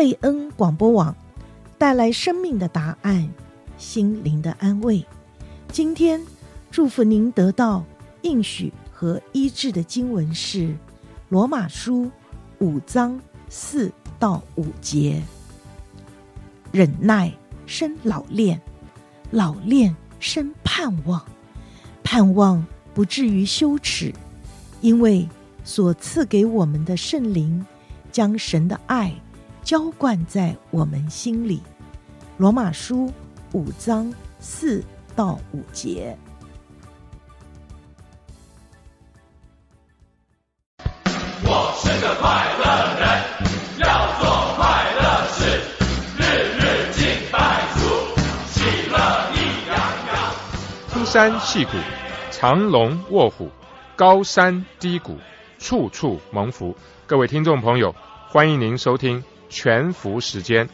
贝恩广播网带来生命的答案，心灵的安慰。今天祝福您得到应许和医治的经文是《罗马书》五章四到五节。忍耐生老练，老练生盼望，盼望不至于羞耻，因为所赐给我们的圣灵将神的爱浇灌在我们心里。罗马书五章四到五节。我是个快乐人，要做快乐事，日日敬拜主，喜乐意洋洋。出山戏谷，藏龙卧虎，高山低谷，处处蒙福。各位听众朋友，欢迎您收听全福时间。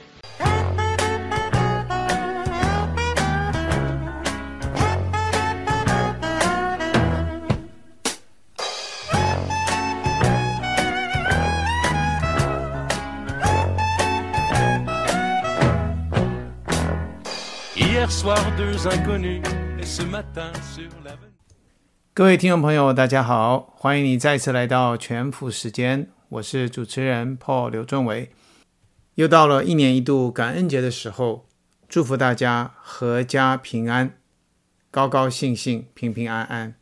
各位听众朋友，大家好，欢迎你再次来到全福时间，我是主持人 Paul 刘仲伟。又到了一年一度感恩节的时候，祝福大家阖家平安，高高兴兴，平平安安。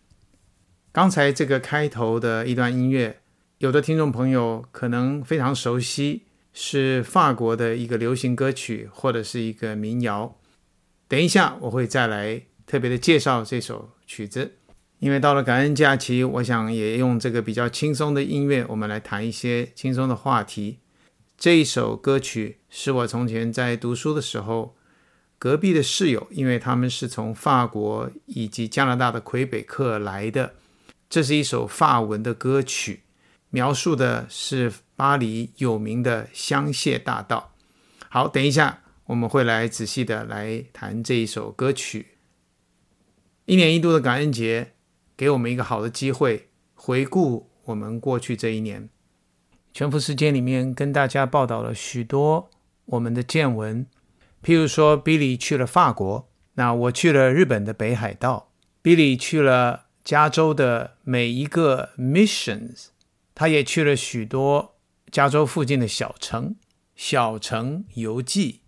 刚才这个开头的一段音乐，有的听众朋友可能非常熟悉，是法国的一个流行歌曲，或者是一个民谣。等一下，我会再来特别的介绍这首曲子，因为到了感恩假期，我想也用这个比较轻松的音乐，我们来谈一些轻松的话题。这一首歌曲是我从前在读书的时候，隔壁的室友，因为他们是从法国以及加拿大的魁北克来的，这是一首法文的歌曲，描述的是巴黎有名的香榭大道。好，等一下。我们会来仔细的来谈这一首歌曲。一年一度的感恩节，给我们一个好的机会，回顾我们过去这一年。全福时间里面跟大家报道了许多我们的见闻，譬如说，Billy 去了法国，那我去了日本的北海道，Billy 去了加州的每一个 missions，他也去了许多加州附近的小城，小城游记。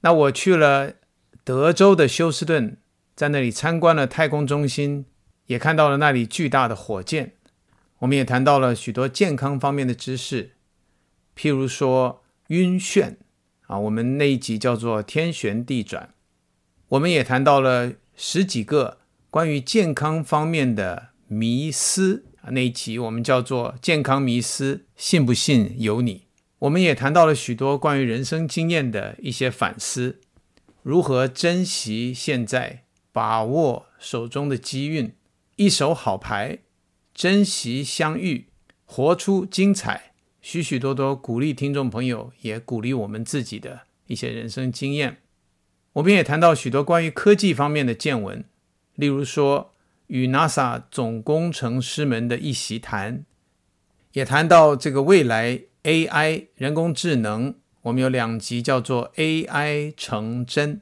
那我去了德州的休斯顿，在那里参观了太空中心，也看到了那里巨大的火箭。我们也谈到了许多健康方面的知识，譬如说晕眩啊，我们那一集叫做天旋地转。我们也谈到了十几个关于健康方面的迷思啊，那一集我们叫做健康迷思，信不信由你。我们也谈到了许多关于人生经验的一些反思，如何珍惜现在，把握手中的机运，一手好牌，珍惜相遇，活出精彩，许许多多鼓励听众朋友，也鼓励我们自己的一些人生经验。我们也谈到许多关于科技方面的见闻，例如说与 NASA 总工程师们的一席谈，也谈到这个未来。AI 人工智能，我们有两集叫做 AI 成真。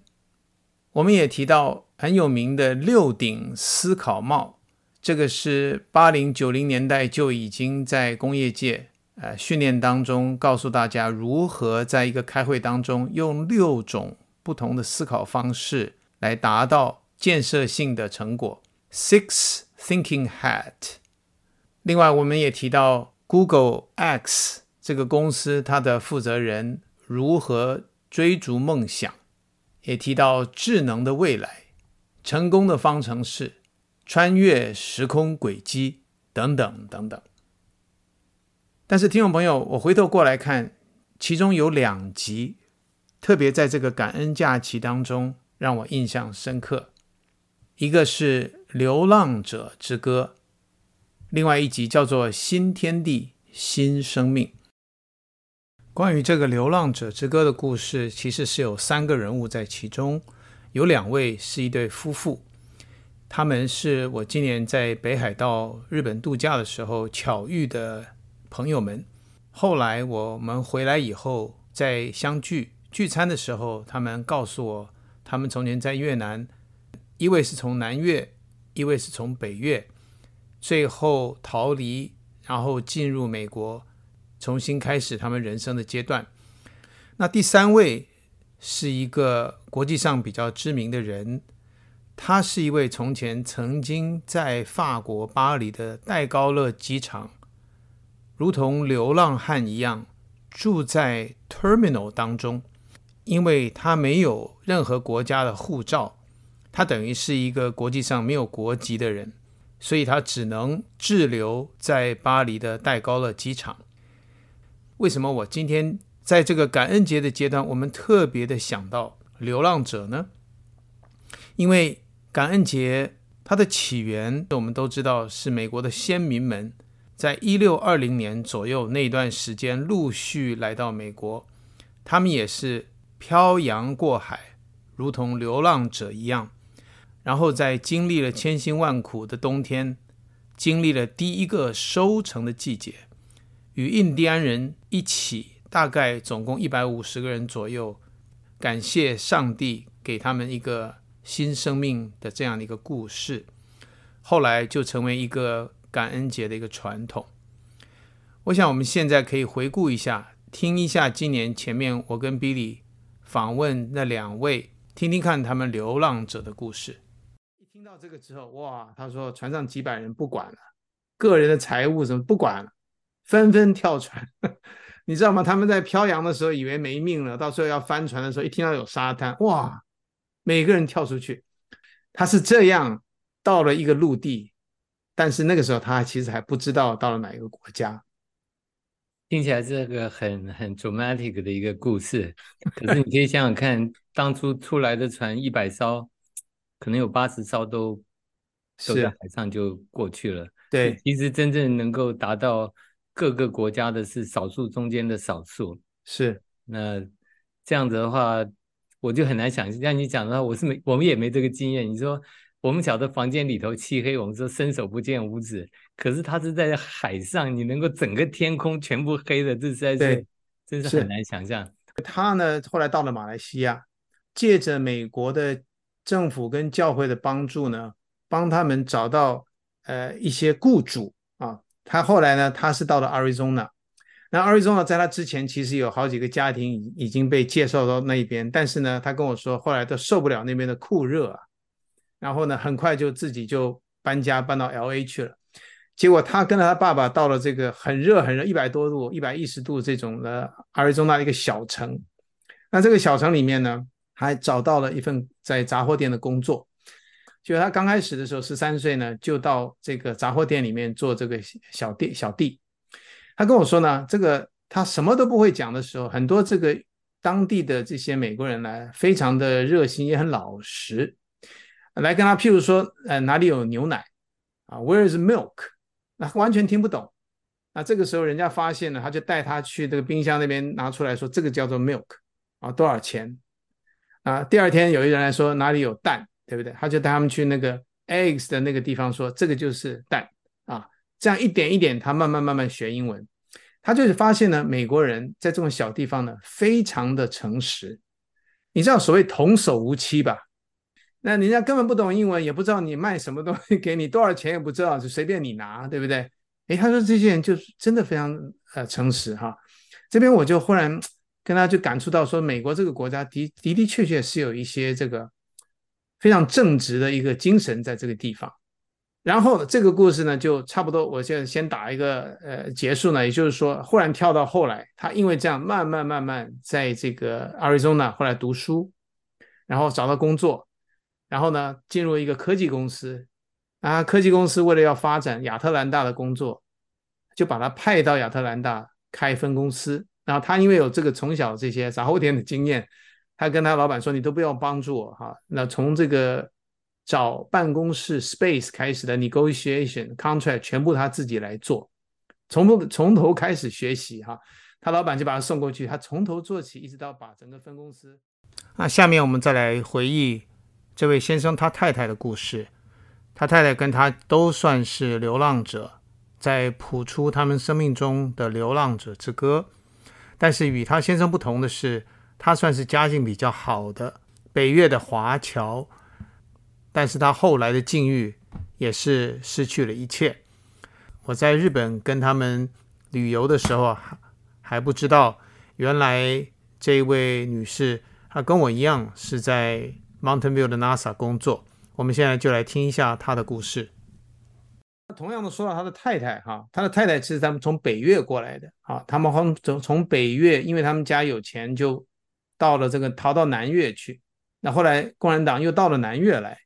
我们也提到很有名的六顶思考帽，这个是八零九零年代就已经在工业界呃训练当中告诉大家如何在一个开会当中用六种不同的思考方式来达到建设性的成果。Six Thinking Hat。另外，我们也提到 Google X。这个公司它的负责人如何追逐梦想，也提到智能的未来、成功的方程式、穿越时空轨迹等等等等。但是，听众朋友，我回头过来看，其中有两集特别在这个感恩假期当中让我印象深刻，一个是《流浪者之歌》，另外一集叫做《新天地新生命》。关于这个《流浪者之歌》的故事，其实是有三个人物在其中，有两位是一对夫妇，他们是我今年在北海道日本度假的时候巧遇的朋友们。后来我们回来以后，在相聚聚餐的时候，他们告诉我，他们从前在越南，一位是从南越，一位是从北越，最后逃离，然后进入美国，重新开始他们人生的阶段。那第三位是一个国际上比较知名的人，他是一位从前曾经在法国巴黎的戴高乐机场，如同流浪汉一样住在 terminal 当中，因为他没有任何国家的护照。他等于是一个国际上没有国籍的人，所以他只能滞留在巴黎的戴高乐机场。为什么我今天在这个感恩节的阶段，我们特别的想到流浪者呢？因为感恩节它的起源，我们都知道是美国的先民们在一六二零年左右那段时间陆续来到美国，他们也是漂洋过海，如同流浪者一样。然后在经历了千辛万苦的冬天，经历了第一个收成的季节，与印第安人一起，大概总共一百五十个人左右，感谢上帝给他们一个新生命的这样的一个故事，后来就成为一个感恩节的一个传统。我想我们现在可以回顾一下，听一下今年前面我跟 Billy 访问那两位，听听看他们流浪者的故事。一听到这个之后，哇！他说船上几百人不管了，个人的财物什么不管了，纷纷跳船。你知道吗？他们在漂洋的时候以为没命了，到时候要翻船的时候，一听到有沙滩，哇！每个人跳出去。他是这样到了一个陆地，但是那个时候他其实还不知道到了哪一个国家。听起来这个很很 dramatic 的一个故事，可是你可以想想看，当初出来的船一百艘。可能有八十艘都都在海上就过去了。对，其实真正能够达到各个国家的是少数中间的少数。是，那这样子的话，我就很难想象。像你讲的话，我是没，我们也没这个经验。你说我们晓得房间里头漆黑，我们说伸手不见五指。可是他是在海上，你能够整个天空全部黑的，这实在是真是很难想象。他呢，后来到了马来西亚，借着美国的。政府跟教会的帮助呢，帮他们找到呃一些雇主啊。他后来呢，他是到了 Arizona。那 Arizona 在他之前其实有好几个家庭已已经被介绍到那一边，但是呢，他跟我说后来都受不了那边的酷热啊，然后呢，很快就自己就搬家搬到 LA 去了。结果他跟着他爸爸到了这个很热很热一百多度一百一十度这种的 Arizona 一个小城。那这个小城里面呢，还找到了一份在杂货店的工作，就他刚开始的时候，十三岁呢，就到这个杂货店里面做这个小弟小弟。他跟我说呢，这个他什么都不会讲的时候，很多这个当地的这些美国人来，非常的热心，也很老实，来跟他，譬如说，呃，哪里有牛奶啊？Where is milk？那完全听不懂。那这个时候人家发现了，他就带他去这个冰箱那边拿出来说，这个叫做 milk 啊，多少钱？啊，第二天有一人来说哪里有蛋，对不对？他就带他们去那个 eggs 的那个地方说，说这个就是蛋啊。这样一点一点，他慢慢慢慢学英文。他就是发现呢，美国人在这种小地方呢，非常的诚实。你知道所谓童叟无欺吧？那人家根本不懂英文，也不知道你卖什么东西给你多少钱，也不知道，就随便你拿，对不对？诶，他说这些人就是真的非常呃诚实哈。这边我就忽然。跟他就感触到说，美国这个国家的的的确确是有一些这个非常正直的一个精神在这个地方。然后这个故事呢，就差不多，我现在先打一个呃结束呢，也就是说，忽然跳到后来，他因为这样慢慢慢慢在这个 Arizona 后来读书，然后找到工作，然后呢进入一个科技公司啊，科技公司为了要发展亚特兰大的工作，就把他派到亚特兰大开分公司。然后他因为有这个从小这些杂货店的经验，他跟他老板说：“你都不用帮助我哈。”那从这个找办公室 space 开始的 negotiation contract 全部他自己来做，从头从头开始学习哈。他老板就把他送过去，他从头做起，一直到把整个分公司。那下面我们再来回忆这位先生他太太的故事。他太太跟他都算是流浪者，在谱出他们生命中的流浪者之歌。但是与他先生不同的是，他算是家境比较好的北越的华侨，但是他后来的境遇也是失去了一切。我在日本跟他们旅游的时候还还不知道，原来这位女士她跟我一样是在 Mountain View 的 NASA 工作。我们现在就来听一下她的故事。同样的说到他的太太哈，他的太太其实他们从北越过来的啊，他们从从从北越，因为他们家有钱，就到了这个逃到南越去。那后来共产党又到了南越来，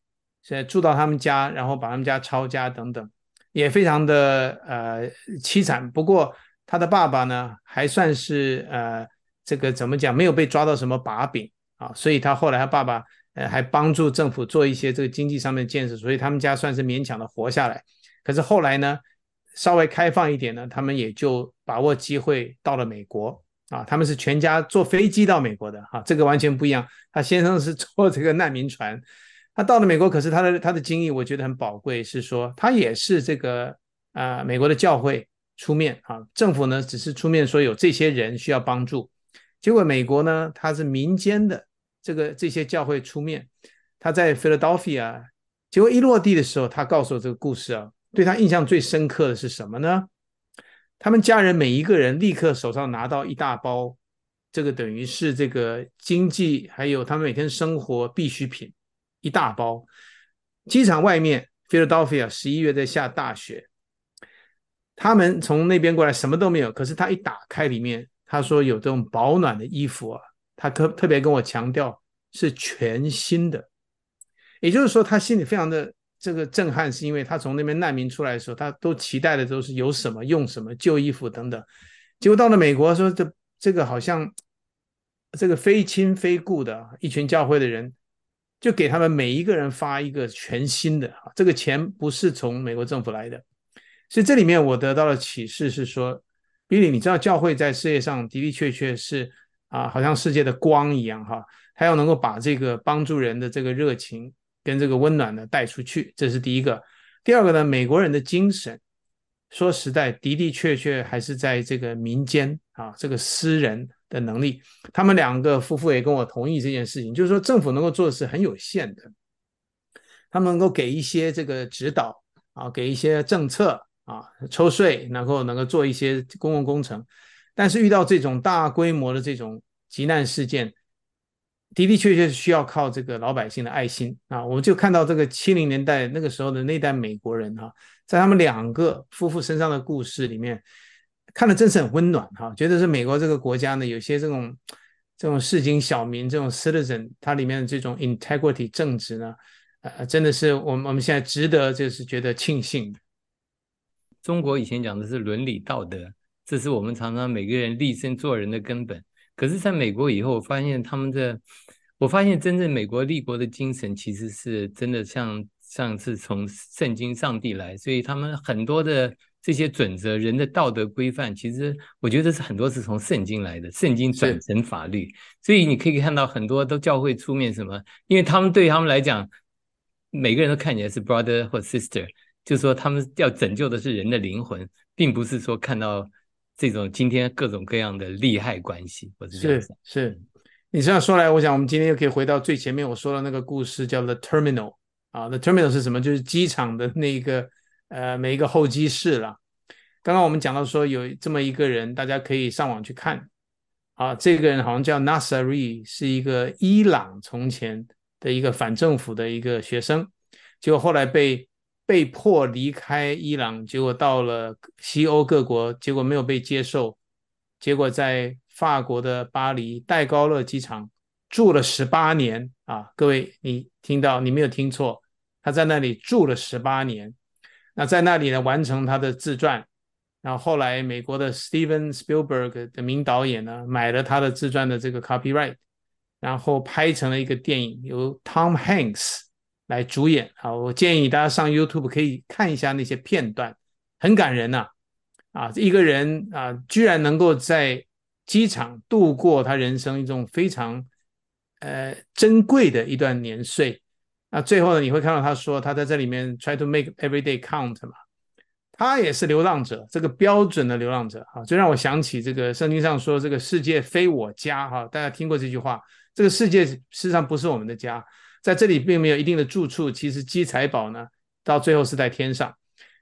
现在住到他们家，然后把他们家抄家等等，也非常的呃凄惨。不过他的爸爸呢，还算是呃这个怎么讲，没有被抓到什么把柄啊，所以他后来他爸爸呃还帮助政府做一些这个经济上面的建设，所以他们家算是勉强的活下来。可是后来呢，稍微开放一点呢，他们也就把握机会到了美国啊。他们是全家坐飞机到美国的哈、这个完全不一样。他先生是坐这个难民船，他到了美国，可是他的他的经历我觉得很宝贵，是说他也是这个啊美国的教会出面啊，政府呢只是出面说有这些人需要帮助，结果美国呢他是民间的这个这些教会出面，他在 Philadelphia，结果一落地的时候，他告诉我这个故事啊。对他印象最深刻的是什么呢？他们家人每一个人立刻手上拿到一大包，这个等于是这个经济还有他们每天生活必需品，一大包。机场外面，Philadelphia 十一月在下大雪，他们从那边过来什么都没有，可是他一打开里面，他说有这种保暖的衣服啊，他特特别跟我强调是全新的，也就是说他心里非常的。这个震撼是因为他从那边难民出来的时候，他都期待的都是有什么用什么旧衣服等等，结果到了美国说这这个好像这个非亲非故的一群教会的人，就给他们每一个人发一个全新的啊，这个钱不是从美国政府来的，所以这里面我得到的启示是说，Billy，你知道教会在世界上的的确确是啊，好像世界的光一样哈，他要能够把这个帮助人的这个热情。跟这个温暖呢带出去，这是第一个。第二个呢，美国人的精神，说实在的的确确还是在这个民间啊，这个私人的能力。他们两个夫妇也跟我同意这件事情，就是说政府能够做的是很有限的，他们能够给一些这个指导啊，给一些政策啊，抽税，然后能够做一些公共工程。但是遇到这种大规模的这种急难事件，的的确确是需要靠这个老百姓的爱心啊！我们就看到这个七零年代那个时候的那代美国人哈，在他们两个夫妇身上的故事里面，看了真是很温暖哈！觉得是美国这个国家呢，有些这种这种市井小民这种 citizen，它里面的这种 integrity 正直呢，呃，真的是我们我们现在值得就是觉得庆幸。中国以前讲的是伦理道德，这是我们常常每个人立身做人的根本。可是，在美国以后，我发现他们的，我发现真正美国立国的精神，其实是真的像像是从圣经上帝来，所以他们很多的这些准则，人的道德规范，其实我觉得是很多是从圣经来的，圣经转成法律，所以你可以看到很多都教会出面什么，因为他们对他们来讲，每个人都看起来是 brother 或 sister，就是说他们要拯救的是人的灵魂，并不是说看到。这种今天各种各样的利害关系，我是这样是是，你这样说来，我想我们今天又可以回到最前面我说的那个故事，叫 The Terminal 啊，The Terminal 是什么？就是机场的那个呃每一个候机室了。刚刚我们讲到说有这么一个人，大家可以上网去看啊，这个人好像叫 Nasseri，是一个伊朗从前的一个反政府的一个学生，结果后来被。被迫离开伊朗，结果到了西欧各国，结果没有被接受，结果在法国的巴黎戴高乐机场住了十八年啊！各位，你听到，你没有听错，他在那里住了十八年。那在那里呢，完成他的自传，然后后来美国的 Steven Spielberg 的名导演呢，买了他的自传的这个 copyright，然后拍成了一个电影，由 Tom Hanks。来主演啊！我建议大家上 YouTube 可以看一下那些片段，很感人呐！啊，一个人啊，居然能够在机场度过他人生一种非常呃珍贵的一段年岁。那最后呢，你会看到他说他在这里面 try to make every day count 嘛，他也是流浪者，这个标准的流浪者啊，就让我想起这个圣经上说：“这个世界非我家。”哈，大家听过这句话？这个世界事实上不是我们的家，在这里并没有一定的住处。其实积财宝呢，到最后是在天上。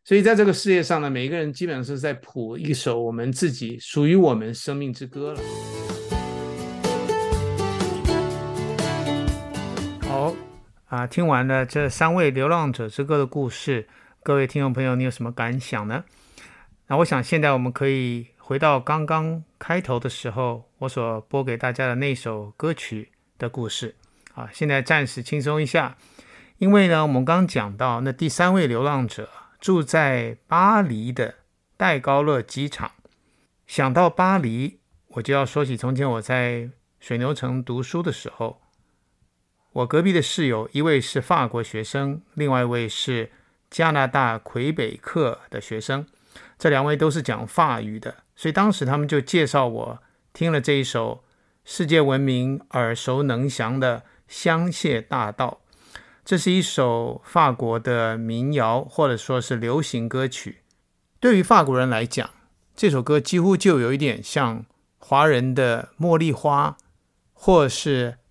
所以在这个世界上呢，每一个人基本上是在谱一首我们自己属于我们生命之歌了。啊，听完了这三位流浪者之歌的故事。各位听众朋友，你有什么感想呢？那我想现在我们可以回到刚刚开头的时候，我所播给大家的那首歌曲的故事。啊，现在暂时轻松一下，因为呢，我们刚讲到那第三位流浪者住在巴黎的戴高乐机场。想到巴黎，我就要说起从前我在水牛城读书的时候，我隔壁的室友一位是法国学生，另外一位是。加拿大魁北克的学生，这两位都是讲法语的，所以当时他们就介绍我听了这一首世界闻名、耳熟能详的《香榭大道》。这是一首法国的民谣，或者说是流行歌曲。对于法国人来讲，这首歌几乎就有一点像华人的《茉莉花》，或是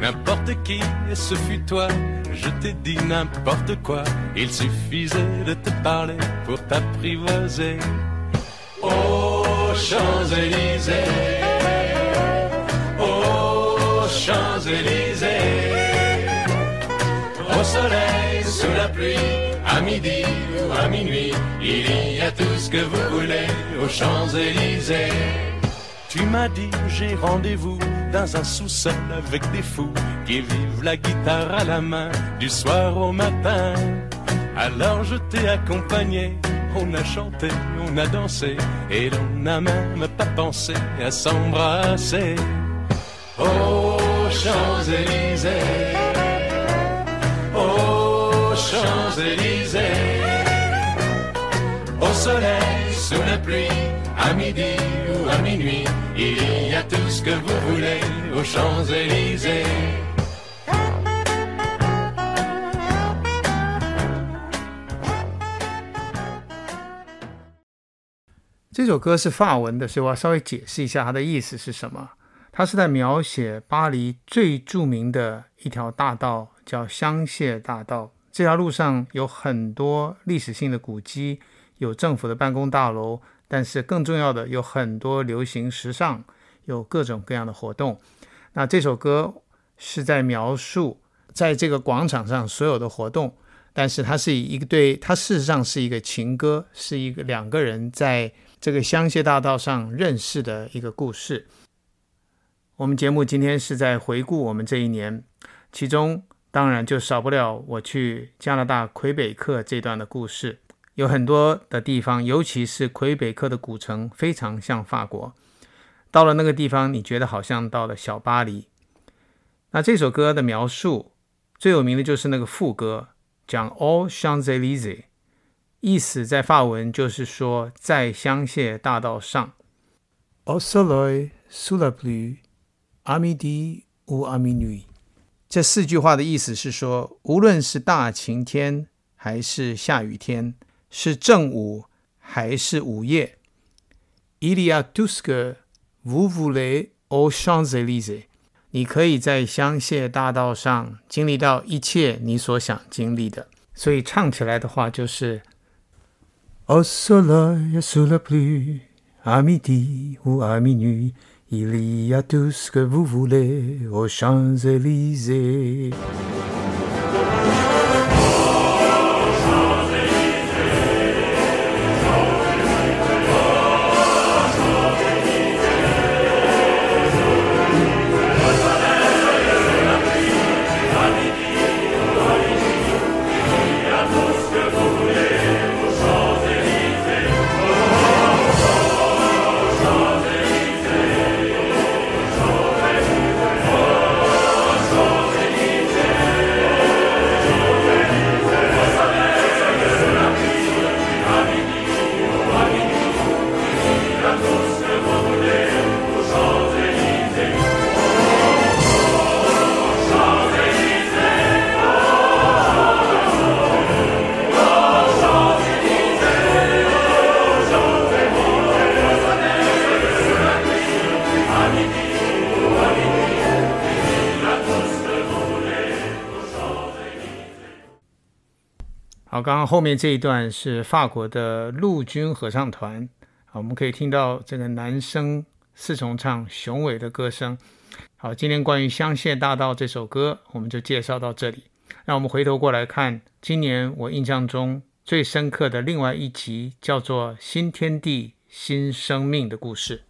N'importe qui, ce fut toi, je t'ai dit n'importe quoi, il suffisait de te parler pour t'apprivoiser. Aux Champs-Élysées, aux Champs-Élysées, au soleil, sous la pluie, à midi ou à minuit, il y a tout ce que vous voulez aux Champs-Élysées. Tu m'as dit j'ai rendez-vous dans un sous-sol avec des fous qui vivent la guitare à la main du soir au matin. Alors je t'ai accompagné, on a chanté, on a dansé et l'on n'a même pas pensé à s'embrasser. Aux Champs-Élysées, aux Champs-Élysées, au soleil, sous la pluie à midi 这首歌是法文的，所以我要稍微解释一下它的意思是什么。它是在描写巴黎最著名的一条大道，叫香榭大道。这条路上有很多历史性的古迹，有政府的办公大楼。但是更重要的，有很多流行时尚，有各种各样的活动。那这首歌是在描述在这个广场上所有的活动，但是它是以一个对，它事实上是一个情歌，是一个两个人在这个香榭大道上认识的一个故事。我们节目今天是在回顾我们这一年，其中当然就少不了我去加拿大魁北克这段的故事。有很多的地方，尤其是魁北克的古城，非常像法国。到了那个地方，你觉得好像到了小巴黎。那这首歌的描述最有名的就是那个副歌，讲 All Champs-Élysées，意思在法文就是说在香榭大道上。Au soleil, sous la pluie, à midi ou à minuit。这四句话的意思是说，无论是大晴天还是下雨天。是正午还是午夜？Il y a tout ce que vous voulez au Champs-Élysées。你可以在香榭大道上经历到一切你所想经历的。所以唱起来的话就是：Au soleil, sous la pluie, à midi ou à minuit, il y a tout ce que vous voulez au Champs-Élysées。后面这一段是法国的陆军合唱团，啊，我们可以听到这个男声四重唱雄伟的歌声。好，今天关于《香榭大道》这首歌，我们就介绍到这里。让我们回头过来看，今年我印象中最深刻的另外一集，叫做《新天地新生命》的故事。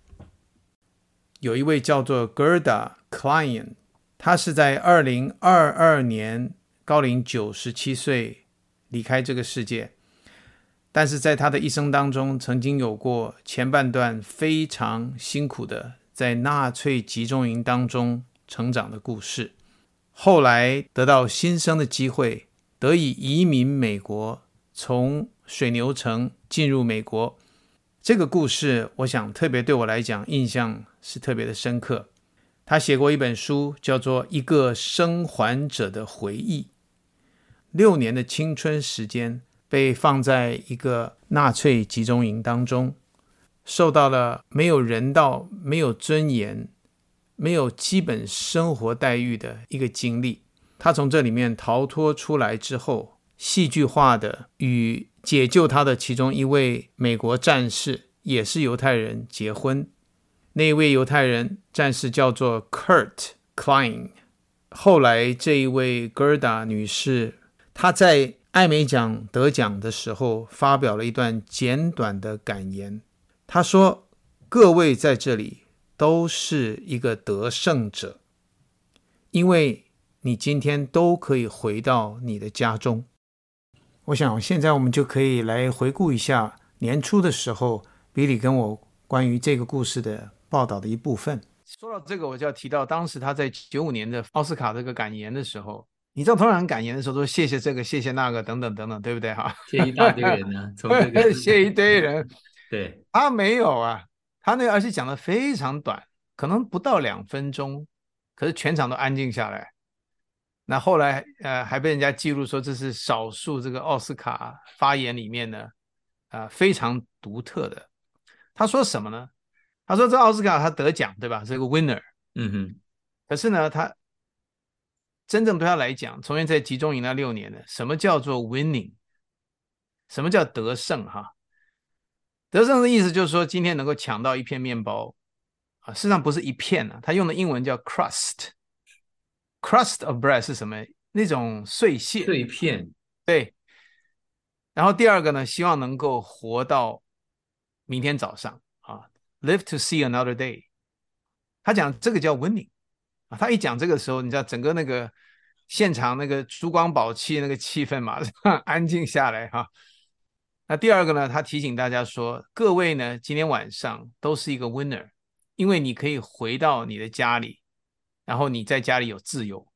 有一位叫做 Gerda Klein，她是在二零二二年高龄九十七岁离开这个世界，但是在他的一生当中，曾经有过前半段非常辛苦的在纳粹集中营当中成长的故事，后来得到新生的机会，得以移民美国，从水牛城进入美国。这个故事，我想特别对我来讲印象是特别的深刻。他写过一本书，叫做《一个生还者的回忆》。六年的青春时间被放在一个纳粹集中营当中，受到了没有人道、没有尊严、没有基本生活待遇的一个经历。他从这里面逃脱出来之后，戏剧化的与解救他的其中一位美国战士，也是犹太人，结婚。那位犹太人战士叫做 Kurt Klein。后来这一位 Gerda 女士，他在艾美奖得奖的时候发表了一段简短的感言。他说：“各位在这里都是一个得胜者，因为你今天都可以回到你的家中。”我想，现在我们就可以来回顾一下年初的时候，比利跟我关于这个故事的报道的一部分。说到这个，我就要提到当时他在九五年的奥斯卡这个感言的时候，你知道，通常感言的时候都谢谢这个，谢谢那个，等等等等，对不对？哈，谢一大堆人呢，从这个谢一堆人。对，他没有啊，他那个而且讲的非常短，可能不到两分钟，可是全场都安静下来。那后来，呃，还被人家记录说这是少数这个奥斯卡发言里面呢，啊、呃，非常独特的。他说什么呢？他说这奥斯卡他得奖，对吧？是个 winner。嗯哼。可是呢，他真正对他来讲，从前在集中营那六年呢，什么叫做 winning？什么叫得胜？哈，得胜的意思就是说，今天能够抢到一片面包啊，事实上不是一片呢、啊，他用的英文叫 crust。Crust of bread 是什么？那种碎屑、碎片。对。然后第二个呢，希望能够活到明天早上啊，live to see another day。他讲这个叫 winning 啊。他一讲这个时候，你知道整个那个现场那个珠光宝气那个气氛马上 安静下来哈、那第二个呢，他提醒大家说，各位呢，今天晚上都是一个 winner，因为你可以回到你的家里。然后你在家里有自由，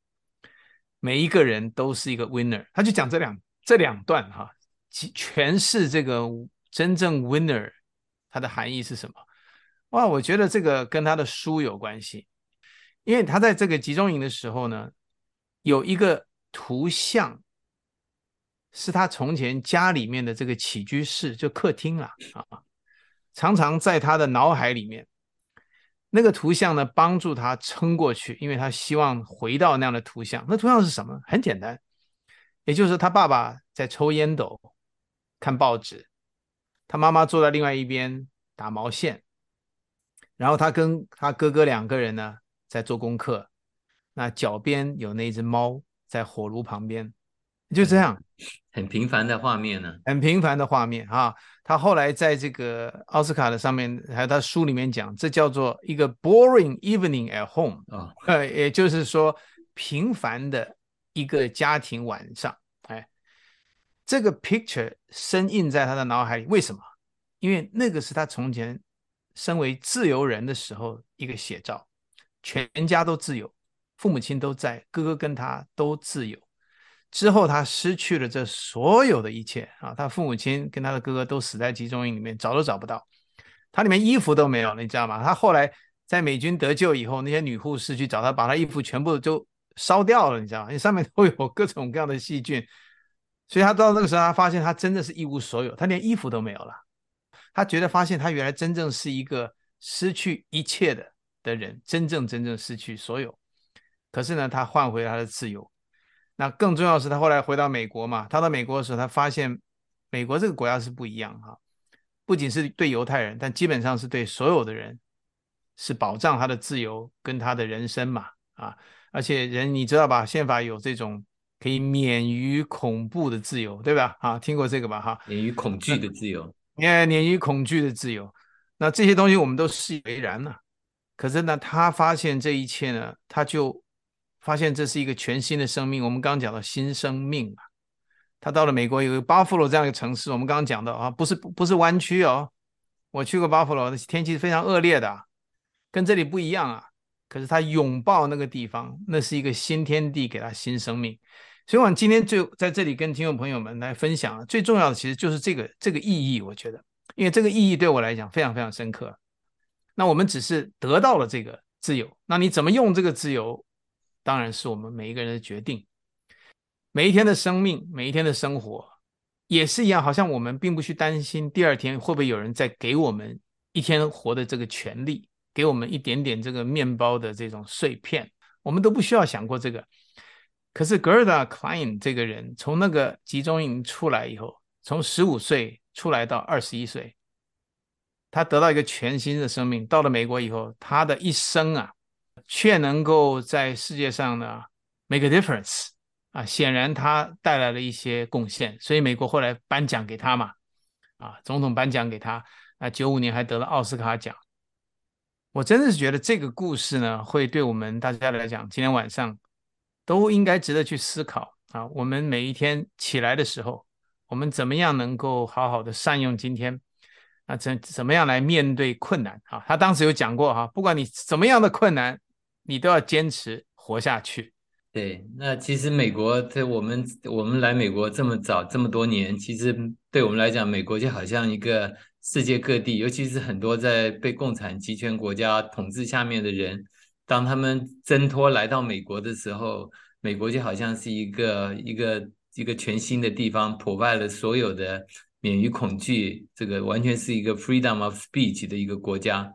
每一个人都是一个 winner。他就讲这两这两段哈，诠释这个真正 winner 它的含义是什么？哇，我觉得这个跟他的书有关系，因为他在这个集中营的时候呢，有一个图像是他从前家里面的这个起居室，就客厅啊啊，常常在他的脑海里面。那个图像呢，帮助他撑过去，因为他希望回到那样的图像。那图像是什么？很简单，也就是他爸爸在抽烟斗、看报纸，他妈妈坐在另外一边打毛线，然后他跟他哥哥两个人呢在做功课。那脚边有那只猫在火炉旁边，就这样。很平凡的画面呢，很平凡的画面啊！他后来在这个奥斯卡的上面，还有他书里面讲，这叫做一个 boring evening at home 啊，呃，也就是说平凡的一个家庭晚上。哎，这个 picture 深印在他的脑海里。为什么？因为那个是他从前身为自由人的时候一个写照，全家都自由，父母亲都在，哥哥跟他都自由。之后，他失去了这所有的一切啊！他父母亲跟他的哥哥都死在集中营里面，找都找不到，他里面衣服都没有了，你知道吗？他后来在美军得救以后，那些女护士去找他，把他衣服全部就烧掉了，你知道吗？因为上面都有各种各样的细菌，所以他到那个时候，他发现他真的是一无所有，他连衣服都没有了。他觉得发现他原来真正是一个失去一切的的人，真正真正失去所有。可是呢，他换回他的自由。那更重要的是，他后来回到美国嘛，他到美国的时候，他发现美国这个国家是不一样哈，不仅是对犹太人，但基本上是对所有的人，是保障他的自由跟他的人生嘛啊，而且人你知道吧，宪法有这种可以免于恐怖的自由，对吧？啊，听过这个吧？哈，免于恐惧的自由，免免于恐惧的自由，那这些东西我们都习以为然了。可是呢，他发现这一切呢，他就。发现这是一个全新的生命，我们刚刚讲到新生命啊，他到了美国有个巴弗罗这样一个城市，我们刚刚讲到啊，不是不是湾区哦，我去过巴弗罗，天气非常恶劣的，跟这里不一样啊。可是他拥抱那个地方，那是一个新天地，给他新生命。所以，我今天就在这里跟听众朋友们来分享，最重要的其实就是这个这个意义，我觉得，因为这个意义对我来讲非常非常深刻。那我们只是得到了这个自由，那你怎么用这个自由？当然是我们每一个人的决定。每一天的生命，每一天的生活，也是一样。好像我们并不去担心第二天会不会有人再给我们一天活的这个权利，给我们一点点这个面包的这种碎片，我们都不需要想过这个。可是 Gerda Klein 这个人，从那个集中营出来以后，从十五岁出来到二十一岁，他得到一个全新的生命。到了美国以后，他的一生啊。却能够在世界上呢 make a difference 啊，显然他带来了一些贡献，所以美国后来颁奖给他嘛，啊，总统颁奖给他，啊，九五年还得了奥斯卡奖。我真的是觉得这个故事呢，会对我们大家来讲，今天晚上都应该值得去思考啊。我们每一天起来的时候，我们怎么样能够好好的善用今天？啊，怎怎么样来面对困难？啊，他当时有讲过哈，不管你怎么样的困难。你都要坚持活下去。对，那其实美国在我们我们来美国这么早这么多年，其实对我们来讲，美国就好像一个世界各地，尤其是很多在被共产集权国家统治下面的人，当他们挣脱来到美国的时候，美国就好像是一个一个一个全新的地方破坏了所有的免于恐惧，这个完全是一个 freedom of speech 的一个国家。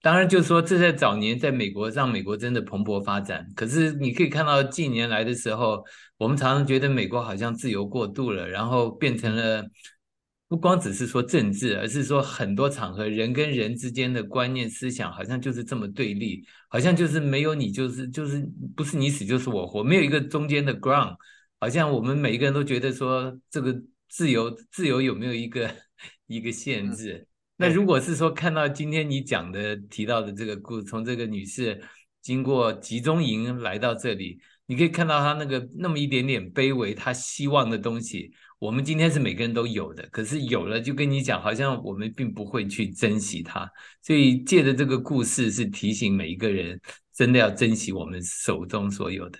当然，就是说，这在早年在美国让美国真的蓬勃发展。可是你可以看到近年来的时候，我们常常觉得美国好像自由过度了，然后变成了不光只是说政治，而是说很多场合人跟人之间的观念思想好像就是这么对立，好像就是没有你就是就是不是你死就是我活，没有一个中间的 ground。好像我们每一个人都觉得说这个自由自由有没有一个一个限制？那如果是说看到今天你讲的提到的这个故事，从这个女士经过集中营来到这里，你可以看到她那个那么一点点卑微，她希望的东西，我们今天是每个人都有的，可是有了就跟你讲，好像我们并不会去珍惜它。所以借着这个故事，是提醒每一个人，真的要珍惜我们手中所有的。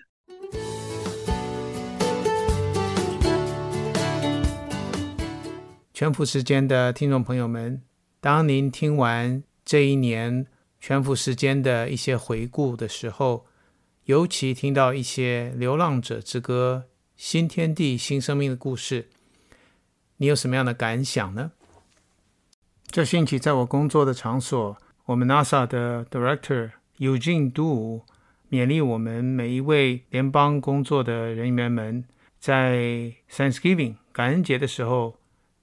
全福时间的听众朋友们。当您听完这一年全福时间的一些回顾的时候，尤其听到一些流浪者之歌、新天地、新生命的故事，你有什么样的感想呢？这星期在我工作的场所，我们 NASA 的 Director Eugene Du 勉励我们每一位联邦工作的人员们，在 Thanksgiving 感恩节的时候，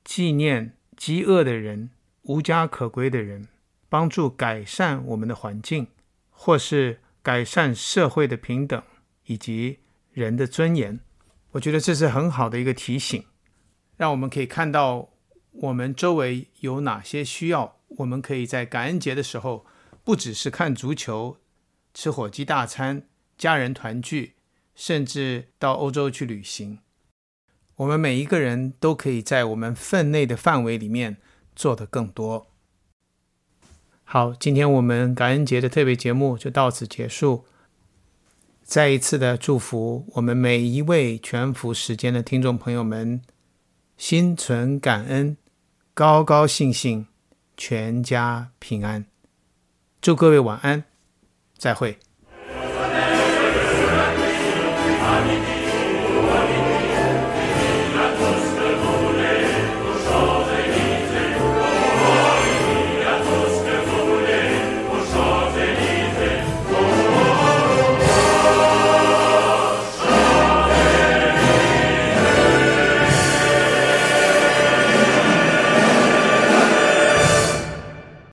纪念饥饿的人。无家可归的人，帮助改善我们的环境，或是改善社会的平等以及人的尊严。我觉得这是很好的一个提醒，让我们可以看到我们周围有哪些需要。我们可以在感恩节的时候，不只是看足球、吃火鸡大餐、家人团聚，甚至到欧洲去旅行。我们每一个人都可以在我们分内的范围里面。做得更多。好，今天我们感恩节的特别节目就到此结束。再一次的祝福我们每一位全福时间的听众朋友们，心存感恩，高高兴兴，全家平安。祝各位晚安，再会。